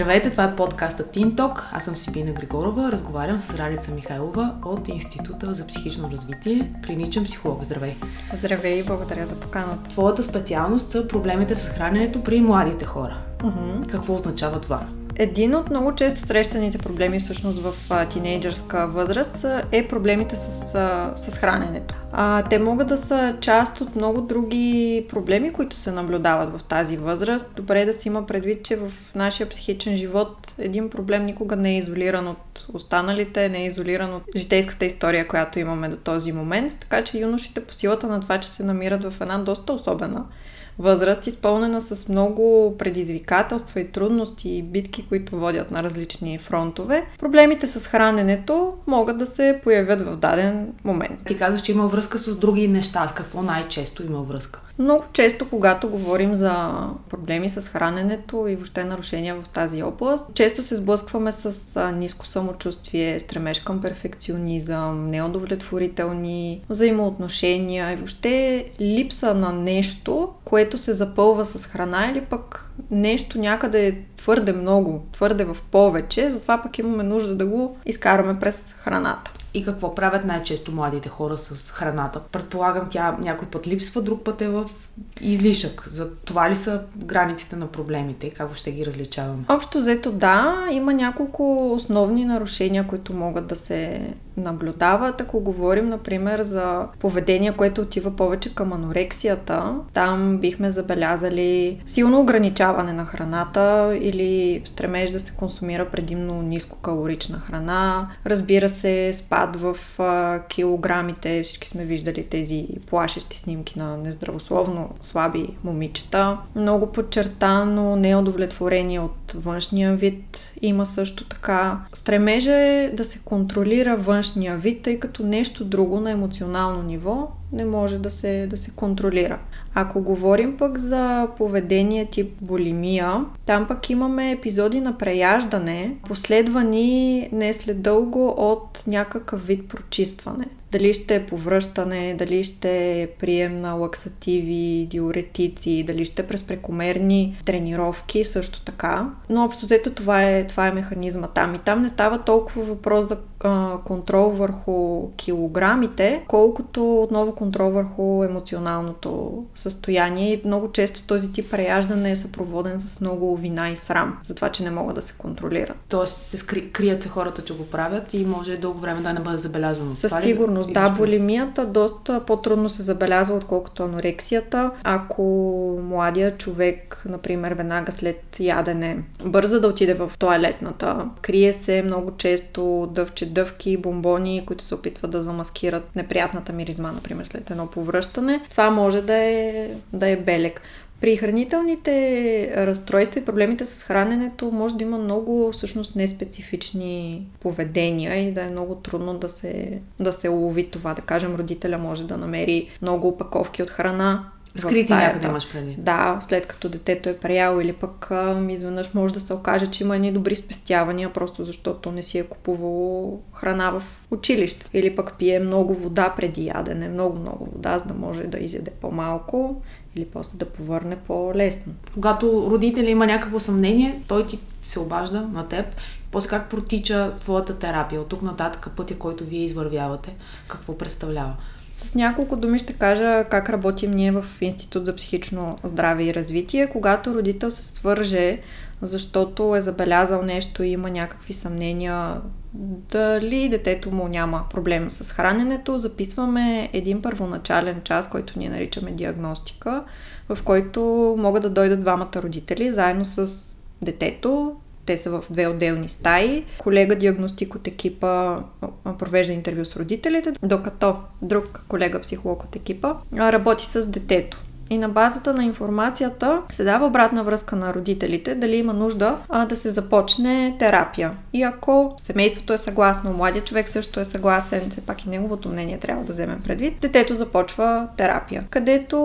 Здравейте, това е подкаста TeenTalk. Аз съм Сибина Григорова, разговарям с Ралица Михайлова от Института за психично развитие, клиничен психолог. Здравей! Здравей и благодаря за поканата. Твоята специалност са проблемите с храненето при младите хора. Uh-huh. Какво означава това? Един от много често срещаните проблеми всъщност в тинейджърска възраст е проблемите с, с храненето. А, те могат да са част от много други проблеми, които се наблюдават в тази възраст. Добре да си има предвид, че в нашия психичен живот един проблем никога не е изолиран от останалите, не е изолиран от житейската история, която имаме до този момент. Така че юношите по силата на това, че се намират в една доста особена възраст, изпълнена с много предизвикателства и трудности и битки, които водят на различни фронтове, проблемите с храненето могат да се появят в даден момент. Ти казваш, че има връзка с други неща. С какво най-често има връзка? Много често, когато говорим за проблеми с храненето и въобще нарушения в тази област, често се сблъскваме с ниско самочувствие, стремеж към перфекционизъм, неудовлетворителни взаимоотношения и въобще липса на нещо, което се запълва с храна или пък нещо някъде е твърде много, твърде в повече, затова пък имаме нужда да го изкараме през храната. И какво правят най-често младите хора с храната? Предполагам, тя някой път липсва, друг път е в излишък. За това ли са границите на проблемите? Как ще ги различаваме? Общо взето да, има няколко основни нарушения, които могат да се наблюдават. Ако говорим, например, за поведение, което отива повече към анорексията, там бихме забелязали силно ограничаване на храната или стремеж да се консумира предимно нискокалорична храна. Разбира се, спад в килограмите. Всички сме виждали тези плашещи снимки на нездравословно слаби момичета. Много подчертано неудовлетворение от външния вид. Има също така стремежа е да се контролира външния външния вид, тъй като нещо друго на емоционално ниво не може да се, да се контролира. Ако говорим пък за поведение тип болимия, там пък имаме епизоди на преяждане, последвани не след дълго от някакъв вид прочистване. Дали ще е повръщане, дали ще е прием на лаксативи, диуретици, дали ще е през прекомерни тренировки, също така. Но общо взето това е, това е механизма там. И там не става толкова въпрос за а, контрол върху килограмите, колкото отново контрол върху емоционалното състояние. И много често този тип преяждане е съпроводен с много вина и срам за това, че не могат да се контролират. Тоест се скри, крият се хората, че го правят и може дълго време да не бъде забелязано. Със сигурност, да. Болемията доста по-трудно се забелязва, отколкото анорексията. Ако младия човек, например, веднага след ядене, бърза да отиде в туалетната, крие се много често дъвче дъвки, бомбони, които се опитват да замаскират неприятната миризма, например, след едно повръщане, това може да е, да е белек. При хранителните разстройства и проблемите с храненето може да има много всъщност неспецифични поведения и да е много трудно да се, да се улови това. Да кажем, родителя може да намери много опаковки от храна, Скрити някъде имаш преди. Да, след като детето е преяло или пък а, изведнъж може да се окаже, че има едни добри спестявания, просто защото не си е купувало храна в училище. Или пък пие много вода преди ядене, много-много вода, за да може да изяде по-малко или после да повърне по-лесно. Когато родители има някакво съмнение, той ти се обажда на теб. После как протича твоята терапия? От тук нататък пътя, който вие извървявате, какво представлява? С няколко думи ще кажа как работим ние в Институт за психично здраве и развитие. Когато родител се свърже, защото е забелязал нещо и има някакви съмнения дали детето му няма проблем с храненето, записваме един първоначален час, който ние наричаме диагностика, в който могат да дойдат двамата родители заедно с детето, те са в две отделни стаи. Колега диагностик от екипа провежда интервю с родителите, докато друг колега психолог от екипа работи с детето. И на базата на информацията се дава обратна връзка на родителите дали има нужда а, да се започне терапия. И ако семейството е съгласно, младият човек също е съгласен, все пак и неговото мнение трябва да вземем предвид, детето започва терапия. Където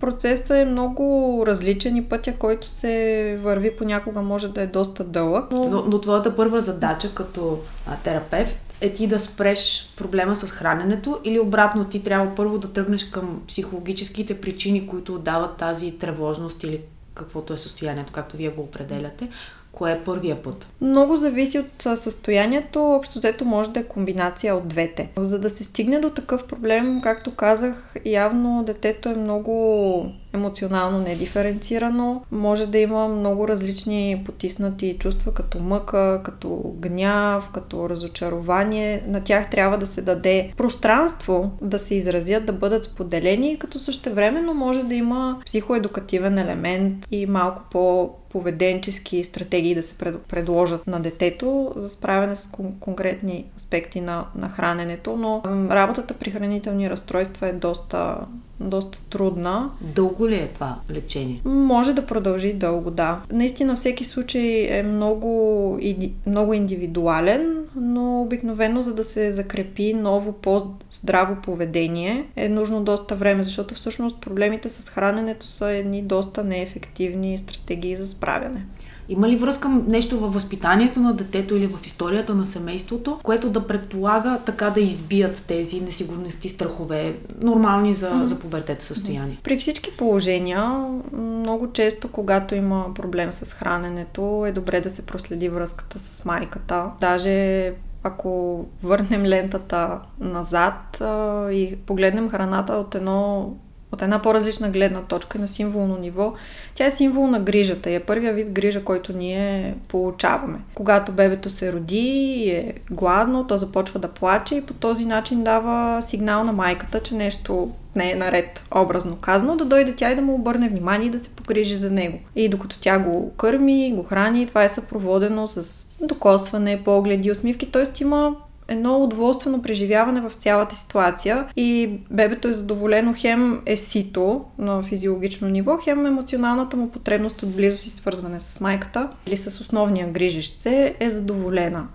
процесът е много различен и пътя, който се върви понякога може да е доста дълъг. Но, но, но твоята първа задача като терапевт е ти да спреш проблема с храненето или обратно ти трябва първо да тръгнеш към психологическите причини, които дават тази тревожност или каквото е състоянието, както вие го определяте, Кое е първия път? Много зависи от състоянието. Общо взето може да е комбинация от двете. За да се стигне до такъв проблем, както казах, явно детето е много емоционално недиференцирано. Може да има много различни потиснати чувства, като мъка, като гняв, като разочарование. На тях трябва да се даде пространство да се изразят, да бъдат споделени, като същевременно може да има психоедукативен елемент и малко по поведенчески стратегии да се предложат на детето за справяне с кон- конкретни аспекти на, на храненето, но работата при хранителни разстройства е доста, доста трудна. Дълго ли е това лечение? Може да продължи дълго, да. Наистина всеки случай е много, много индивидуален, но обикновено за да се закрепи ново по-здраво поведение е нужно доста време, защото всъщност проблемите с храненето са едни доста неефективни стратегии за справяне. Има ли връзка нещо във възпитанието на детето или в историята на семейството, което да предполага така да избият тези несигурности, страхове, нормални за, mm-hmm. за пубертета състояние? При всички положения, много често, когато има проблем с храненето, е добре да се проследи връзката с майката. Даже ако върнем лентата назад а, и погледнем храната от едно от една по-различна гледна точка на символно ниво. Тя е символ на грижата и е първия вид грижа, който ние получаваме. Когато бебето се роди и е гладно, то започва да плаче и по този начин дава сигнал на майката, че нещо не е наред, образно казано, да дойде тя и да му обърне внимание и да се погрижи за него. И докато тя го кърми, го храни, това е съпроводено с докосване, погледи, усмивки, т.е. има едно удоволствено преживяване в цялата ситуация и бебето е задоволено хем е сито на физиологично ниво, хем емоционалната му потребност от близост и свързване с майката или с основния грижещ се е задоволена.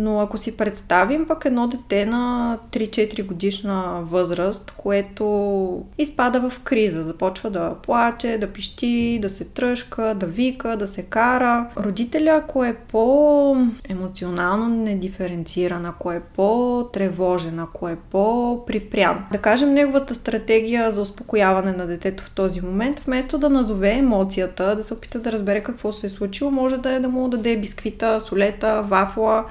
Но ако си представим пък едно дете на 3-4 годишна възраст, което изпада в криза, започва да плаче, да пищи, да се тръжка, да вика, да се кара. Родителя, ако е по-емоционално недиференциран, ако е по-тревожен, ако е по-припрям, да кажем неговата стратегия за успокояване на детето в този момент, вместо да назове емоцията, да се опита да разбере какво се е случило, може да е да му даде бисквита, солета, вафла,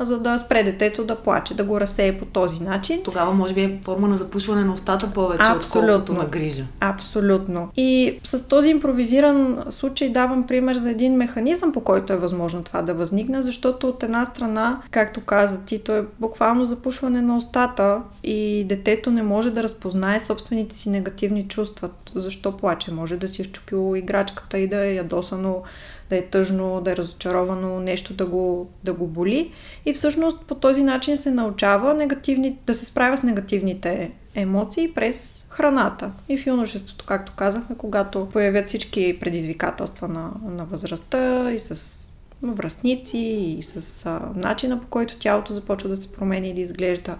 за да спре детето да плаче, да го разсее по този начин. Тогава може би е форма на запушване на устата повече, Абсолютно. отколкото на грижа. Абсолютно. И с този импровизиран случай давам пример за един механизъм, по който е възможно това да възникне, защото от една страна, както каза ти, то е буквално запушване на устата и детето не може да разпознае собствените си негативни чувства. Защо плаче? Може да си е щупило играчката и да е ядосано да е тъжно, да е разочаровано, нещо да го, да го боли. И всъщност по този начин се научава негативни, да се справя с негативните емоции през храната. И в юношеството, както казахме, когато появят всички предизвикателства на, на възрастта и с връзници, и с а, начина по който тялото започва да се променя или изглежда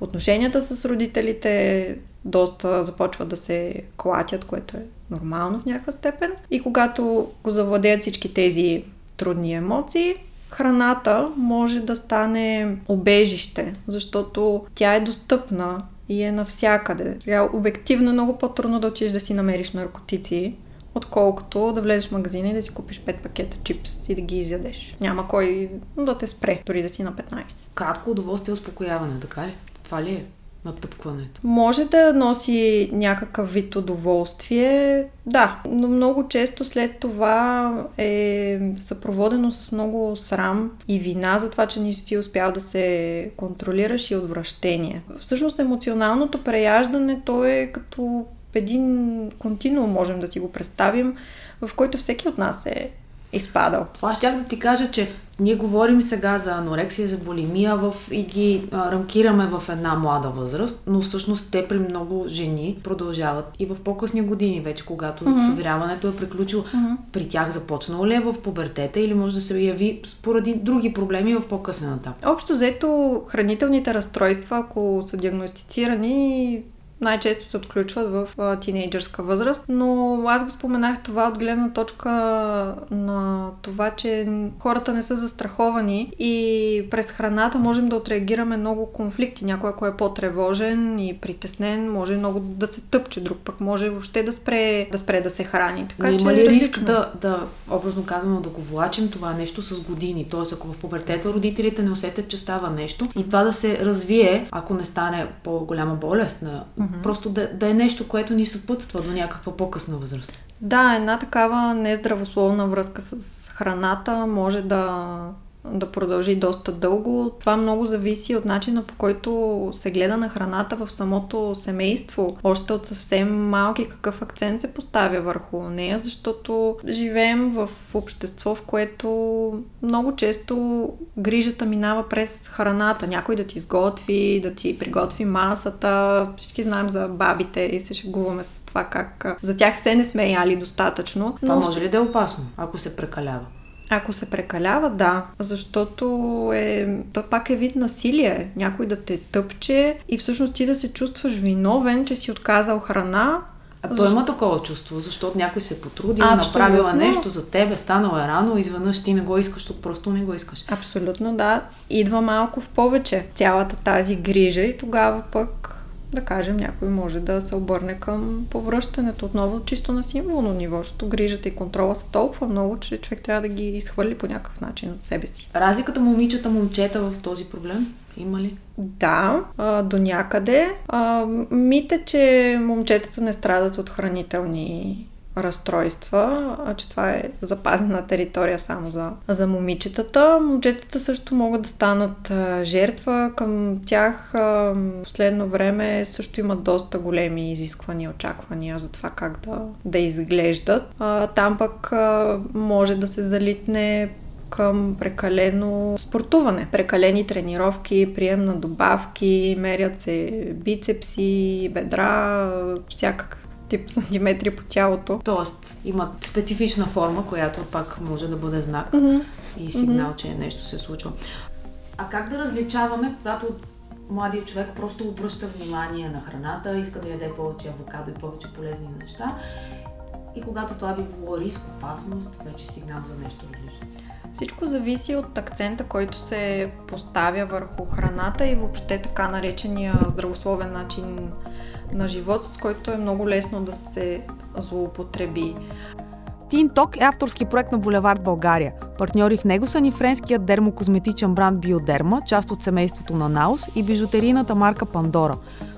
отношенията с родителите доста започват да се клатят, което е нормално в някаква степен. И когато го завладеят всички тези трудни емоции, храната може да стане обежище, защото тя е достъпна и е навсякъде. Тя обективно е много по-трудно да отидеш да си намериш наркотици, отколкото да влезеш в магазина и да си купиш 5 пакета чипс и да ги изядеш. Няма кой да те спре, дори да си на 15. Кратко удоволствие и успокояване, така ли? Това ли е? Натъпкването? Може да носи някакъв вид удоволствие, да, но много често след това е съпроводено с много срам и вина за това, че не си успял да се контролираш и отвращение. Всъщност емоционалното преяждане то е като един континуум, можем да си го представим, в който всеки от нас е изпадал. Това щях да ти кажа, че ние говорим сега за анорексия, за болемия в, и ги а, рамкираме в една млада възраст, но всъщност те при много жени продължават и в по-късни години вече, когато mm-hmm. съзряването е приключило. Mm-hmm. При тях започнало ли е в пубертета или може да се яви поради други проблеми в по-късен етап? Общо взето, хранителните разстройства, ако са диагностицирани, най-често се отключват в а, тинейджърска възраст, но аз го споменах това от гледна точка на това, че хората не са застраховани и през храната можем да отреагираме много конфликти. Някой, ако е по-тревожен и притеснен, може много да се тъпче, друг пък може въобще да спре да, спре да се храни. Така, но има ли риск да, да, образно казано, да го влачим това нещо с години? Тоест, ако в пубертета родителите не усетят, че става нещо и това да се развие, ако не стане по-голяма болест, на... mm-hmm. просто да, да е нещо, което ни съпътства до някаква по-късна възраст. Да, една такава нездравословна връзка с храната може да да продължи доста дълго. Това много зависи от начина по който се гледа на храната в самото семейство. Още от съвсем малки какъв акцент се поставя върху нея, защото живеем в общество, в което много често грижата минава през храната. Някой да ти изготви, да ти приготви масата. Всички знаем за бабите и се шегуваме с това как за тях се не сме яли достатъчно. Но... Това може ли да е опасно, ако се прекалява? Ако се прекалява, да, защото е, то пак е вид насилие. Някой да те тъпче и всъщност ти да се чувстваш виновен, че си отказал храна, а той Защо? има такова чувство, защото някой се е потрудил, Абсолютно. направила нещо за тебе, станало е рано, изведнъж ти не го искаш, защото просто не го искаш. Абсолютно, да. Идва малко в повече цялата тази грижа и тогава пък да кажем, някой може да се обърне към повръщането отново чисто на символно ниво, защото грижата и контрола са толкова много, че човек трябва да ги изхвърли по някакъв начин от себе си. Разликата момичета-момчета в този проблем има ли? Да, а, до някъде. А, мите, че момчетата не страдат от хранителни разстройства, а че това е запазена територия само за, за момичетата. Момчетата също могат да станат жертва. Към тях последно време също имат доста големи изисквания, очаквания за това как да, да изглеждат. Там пък може да се залитне към прекалено спортуване. Прекалени тренировки, прием на добавки, мерят се бицепси, бедра, всякакви тип сантиметри по тялото. Тоест, имат специфична форма, която пак може да бъде знак mm-hmm. и сигнал, mm-hmm. че нещо се случва. А как да различаваме, когато младият човек просто обръща внимание на храната, иска да яде повече авокадо и повече полезни неща и когато това би било риск, опасност, вече сигнал за нещо различно? Всичко зависи от акцента, който се поставя върху храната и въобще така наречения здравословен начин на живот, с който е много лесно да се злоупотреби. Teen Talk е авторски проект на Булевард България. Партньори в него са ни френският дермокозметичен бранд Биодерма, част от семейството на Наус и бижутерийната марка Пандора.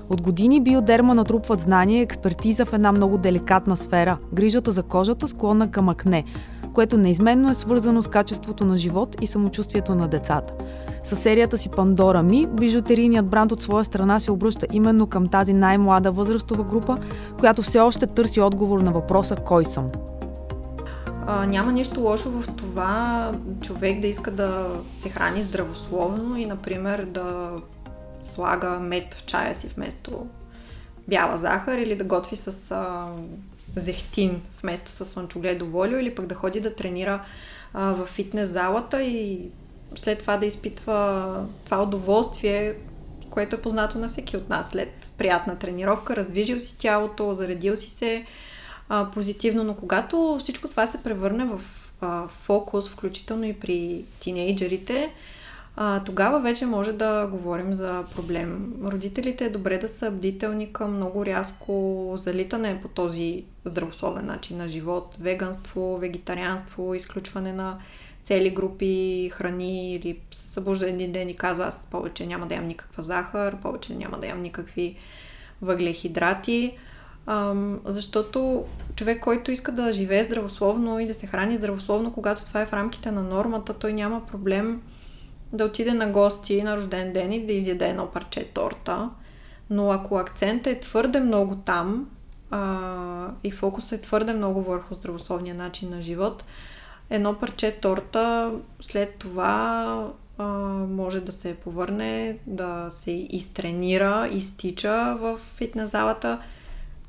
От години Биодерма натрупват знания и експертиза в една много деликатна сфера – грижата за кожата, склонна към акне, което неизменно е свързано с качеството на живот и самочувствието на децата. С серията си Пандора Ми, бижутерийният бранд от своя страна се обръща именно към тази най-млада възрастова група, която все още търси отговор на въпроса «Кой съм?». А, няма нищо лошо в това човек да иска да се храни здравословно и, например, да слага мед в чая си вместо бяла захар или да готви с а, зехтин вместо с слънчогледово олио или пък да ходи да тренира а, в фитнес залата и след това да изпитва това удоволствие, което е познато на всеки от нас. След приятна тренировка, раздвижил си тялото, заредил си се а, позитивно, но когато всичко това се превърне в а, фокус, включително и при тинейджерите, а, тогава вече може да говорим за проблем. Родителите е добре да са бдителни към много рязко залитане по този здравословен начин на живот. Веганство, вегетарианство, изключване на цели групи храни или се събужда един ден и казва аз повече няма да ям никаква захар, повече няма да ям никакви въглехидрати. Ам, защото човек, който иска да живее здравословно и да се храни здравословно, когато това е в рамките на нормата, той няма проблем да отиде на гости на рожден ден и да изяде едно парче торта. Но ако акцентът е твърде много там а, и фокусът е твърде много върху здравословния начин на живот, едно парче торта след това а, може да се повърне, да се изтренира, изтича в фитнес залата,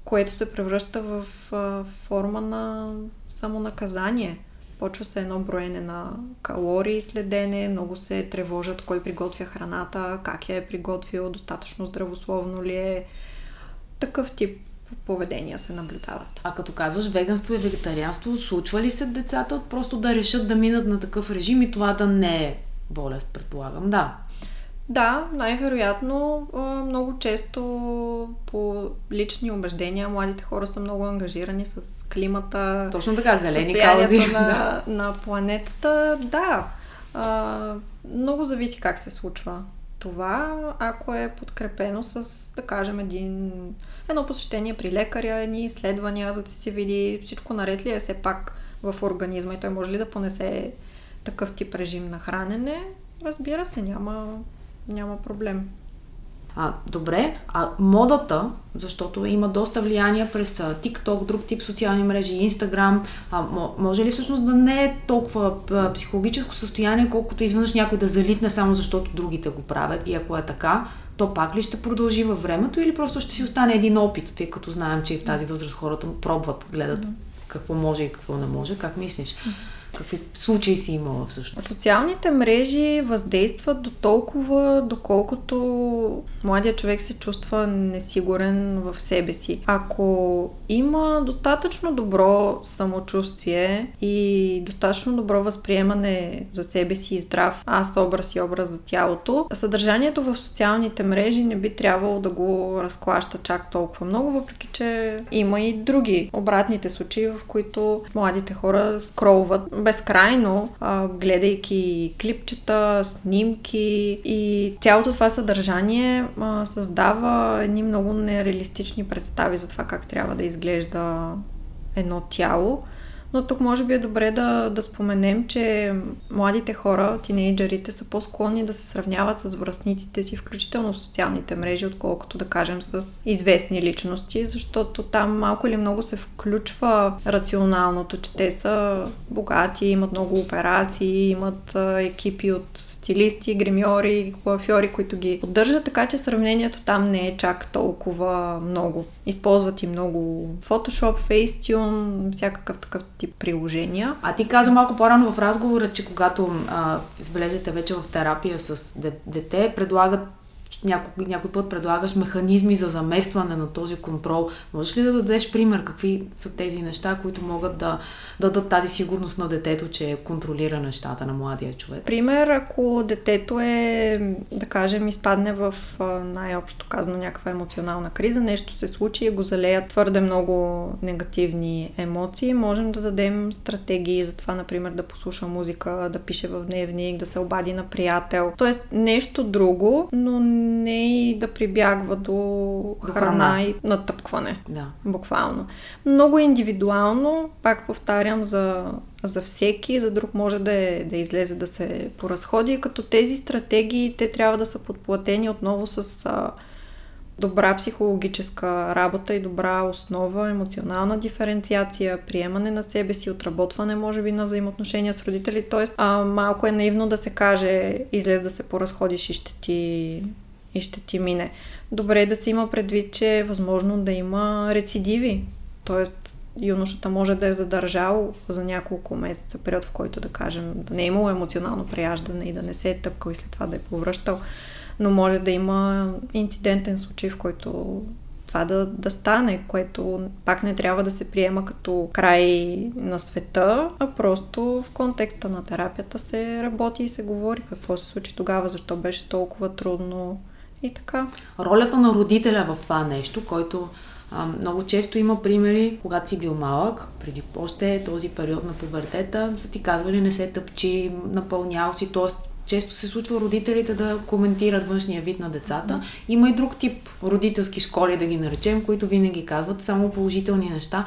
което се превръща в а, форма на самонаказание. Почва се едно броене на калории, следене, много се тревожат кой приготвя храната, как я е приготвил, достатъчно здравословно ли е. такъв тип поведения се наблюдават. А като казваш веганство и вегетарианство, случва ли се децата просто да решат да минат на такъв режим и това да не е болест, предполагам? Да. Да, най-вероятно много често по лични убеждения младите хора са много ангажирани с климата. Точно така, зелени каузи. На, на планетата. Да, много зависи как се случва това, ако е подкрепено с, да кажем, един, едно посещение при лекаря, едни изследвания, за да се види всичко наред ли е все пак в организма и той може ли да понесе такъв тип режим на хранене, разбира се, няма, няма проблем. А, добре, а модата, защото има доста влияние през TikTok, друг тип социални мрежи, Instagram, а, може ли всъщност да не е толкова психологическо състояние, колкото изведнъж някой да залитне само защото другите го правят и ако е така, то пак ли ще продължи във времето или просто ще си остане един опит, тъй като знаем, че и в тази възраст хората пробват, гледат какво може и какво не може. Как мислиш? Какви случаи си имала всъщност? Социалните мрежи въздействат до толкова, доколкото младия човек се чувства несигурен в себе си. Ако има достатъчно добро самочувствие и достатъчно добро възприемане за себе си и здрав аз образ и образ за тялото, съдържанието в социалните мрежи не би трябвало да го разклаща чак толкова много, въпреки че има и други обратните случаи, в които младите хора скролват безкрайно, гледайки клипчета, снимки и цялото това съдържание създава едни много нереалистични представи за това как трябва да изглежда едно тяло. Но тук може би е добре да, да споменем, че младите хора, тинейджерите, са по-склонни да се сравняват с връзниците си, включително в социалните мрежи, отколкото да кажем с известни личности, защото там малко или много се включва рационалното, че те са богати, имат много операции, имат екипи от стилисти, гримьори, коафьори, които ги поддържат, така че сравнението там не е чак толкова много. Използват и много Photoshop, Facetune, всякакъв такъв тип приложения. А ти каза малко по-рано в разговора, че когато а, влезете вече в терапия с дете, предлагат някой, някой път предлагаш механизми за заместване на този контрол. Можеш ли да дадеш пример какви са тези неща, които могат да, да дадат тази сигурност на детето, че контролира нещата на младия човек? Пример, ако детето е, да кажем, изпадне в най-общо казано някаква емоционална криза, нещо се случи и го залеят твърде много негативни емоции, можем да дадем стратегии за това, например, да послуша музика, да пише в дневник, да се обади на приятел. Тоест нещо друго, но не и да прибягва до, до храна, храна и натъпкване. Да. Буквално. Много индивидуално, пак повтарям, за, за всеки, за друг може да, е, да излезе да се поразходи, като тези стратегии, те трябва да са подплатени отново с а, добра психологическа работа и добра основа, емоционална диференциация, приемане на себе си, отработване, може би, на взаимоотношения с родители. Тоест, а, малко е наивно да се каже, излез да се поразходиш и ще ти и ще ти мине. Добре е да се има предвид, че е възможно да има рецидиви. Тоест, юношата може да е задържал за няколко месеца, период в който да кажем, да не е имало емоционално преяждане и да не се е тъпкал и след това да е повръщал, но може да има инцидентен случай, в който това да, да стане, което пак не трябва да се приема като край на света, а просто в контекста на терапията се работи и се говори какво се случи тогава, защо беше толкова трудно, и така. Ролята на родителя в това нещо, който а, много често има примери, когато си бил малък, преди още този период на пубертета, са ти казвали не се тъпчи, напълнял си, т.е. често се случва родителите да коментират външния вид на децата. Има и друг тип родителски школи, да ги наречем, които винаги казват само положителни неща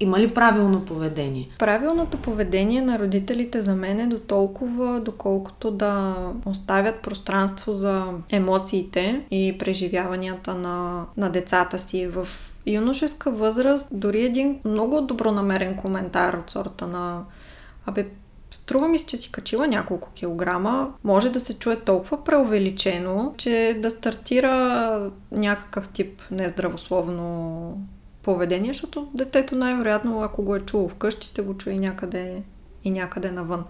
има ли правилно поведение? Правилното поведение на родителите за мен е до толкова, доколкото да оставят пространство за емоциите и преживяванията на, на децата си в юношеска възраст. Дори един много добронамерен коментар от сорта на Абе, Струва ми се, че си качила няколко килограма. Може да се чуе толкова преувеличено, че да стартира някакъв тип нездравословно поведение, защото детето най-вероятно, ако го е чуло вкъщи, ще го чуе някъде, и някъде навън.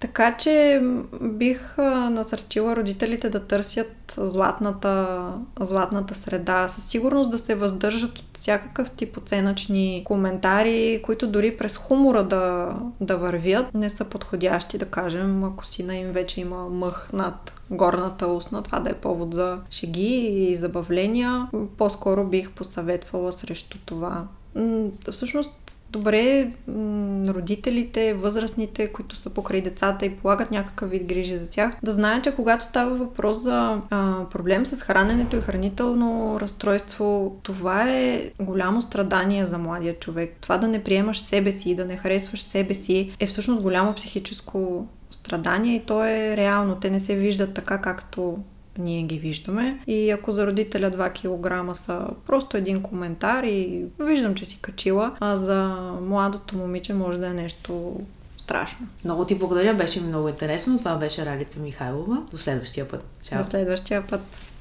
Така че бих насърчила родителите да търсят златната, златната среда. Със сигурност да се въздържат от всякакъв тип оценъчни коментари, които дори през хумора да, да вървят, не са подходящи, да кажем, ако си на им вече има мъх над горната устна, това да е повод за шеги и забавления. По-скоро бих посъветвала срещу това. Всъщност, добре родителите, възрастните, които са покрай децата и полагат някакъв вид грижи за тях, да знаят, че когато става въпрос за а, проблем с храненето и хранително разстройство, това е голямо страдание за младия човек. Това да не приемаш себе си, да не харесваш себе си, е всъщност голямо психическо страдание и то е реално. Те не се виждат така, както ние ги виждаме. И ако за родителя 2 кг са просто един коментар и виждам, че си качила, а за младото момиче може да е нещо страшно. Много ти благодаря, беше ми много интересно. Това беше Ралица Михайлова. До следващия път. Чао. До следващия път.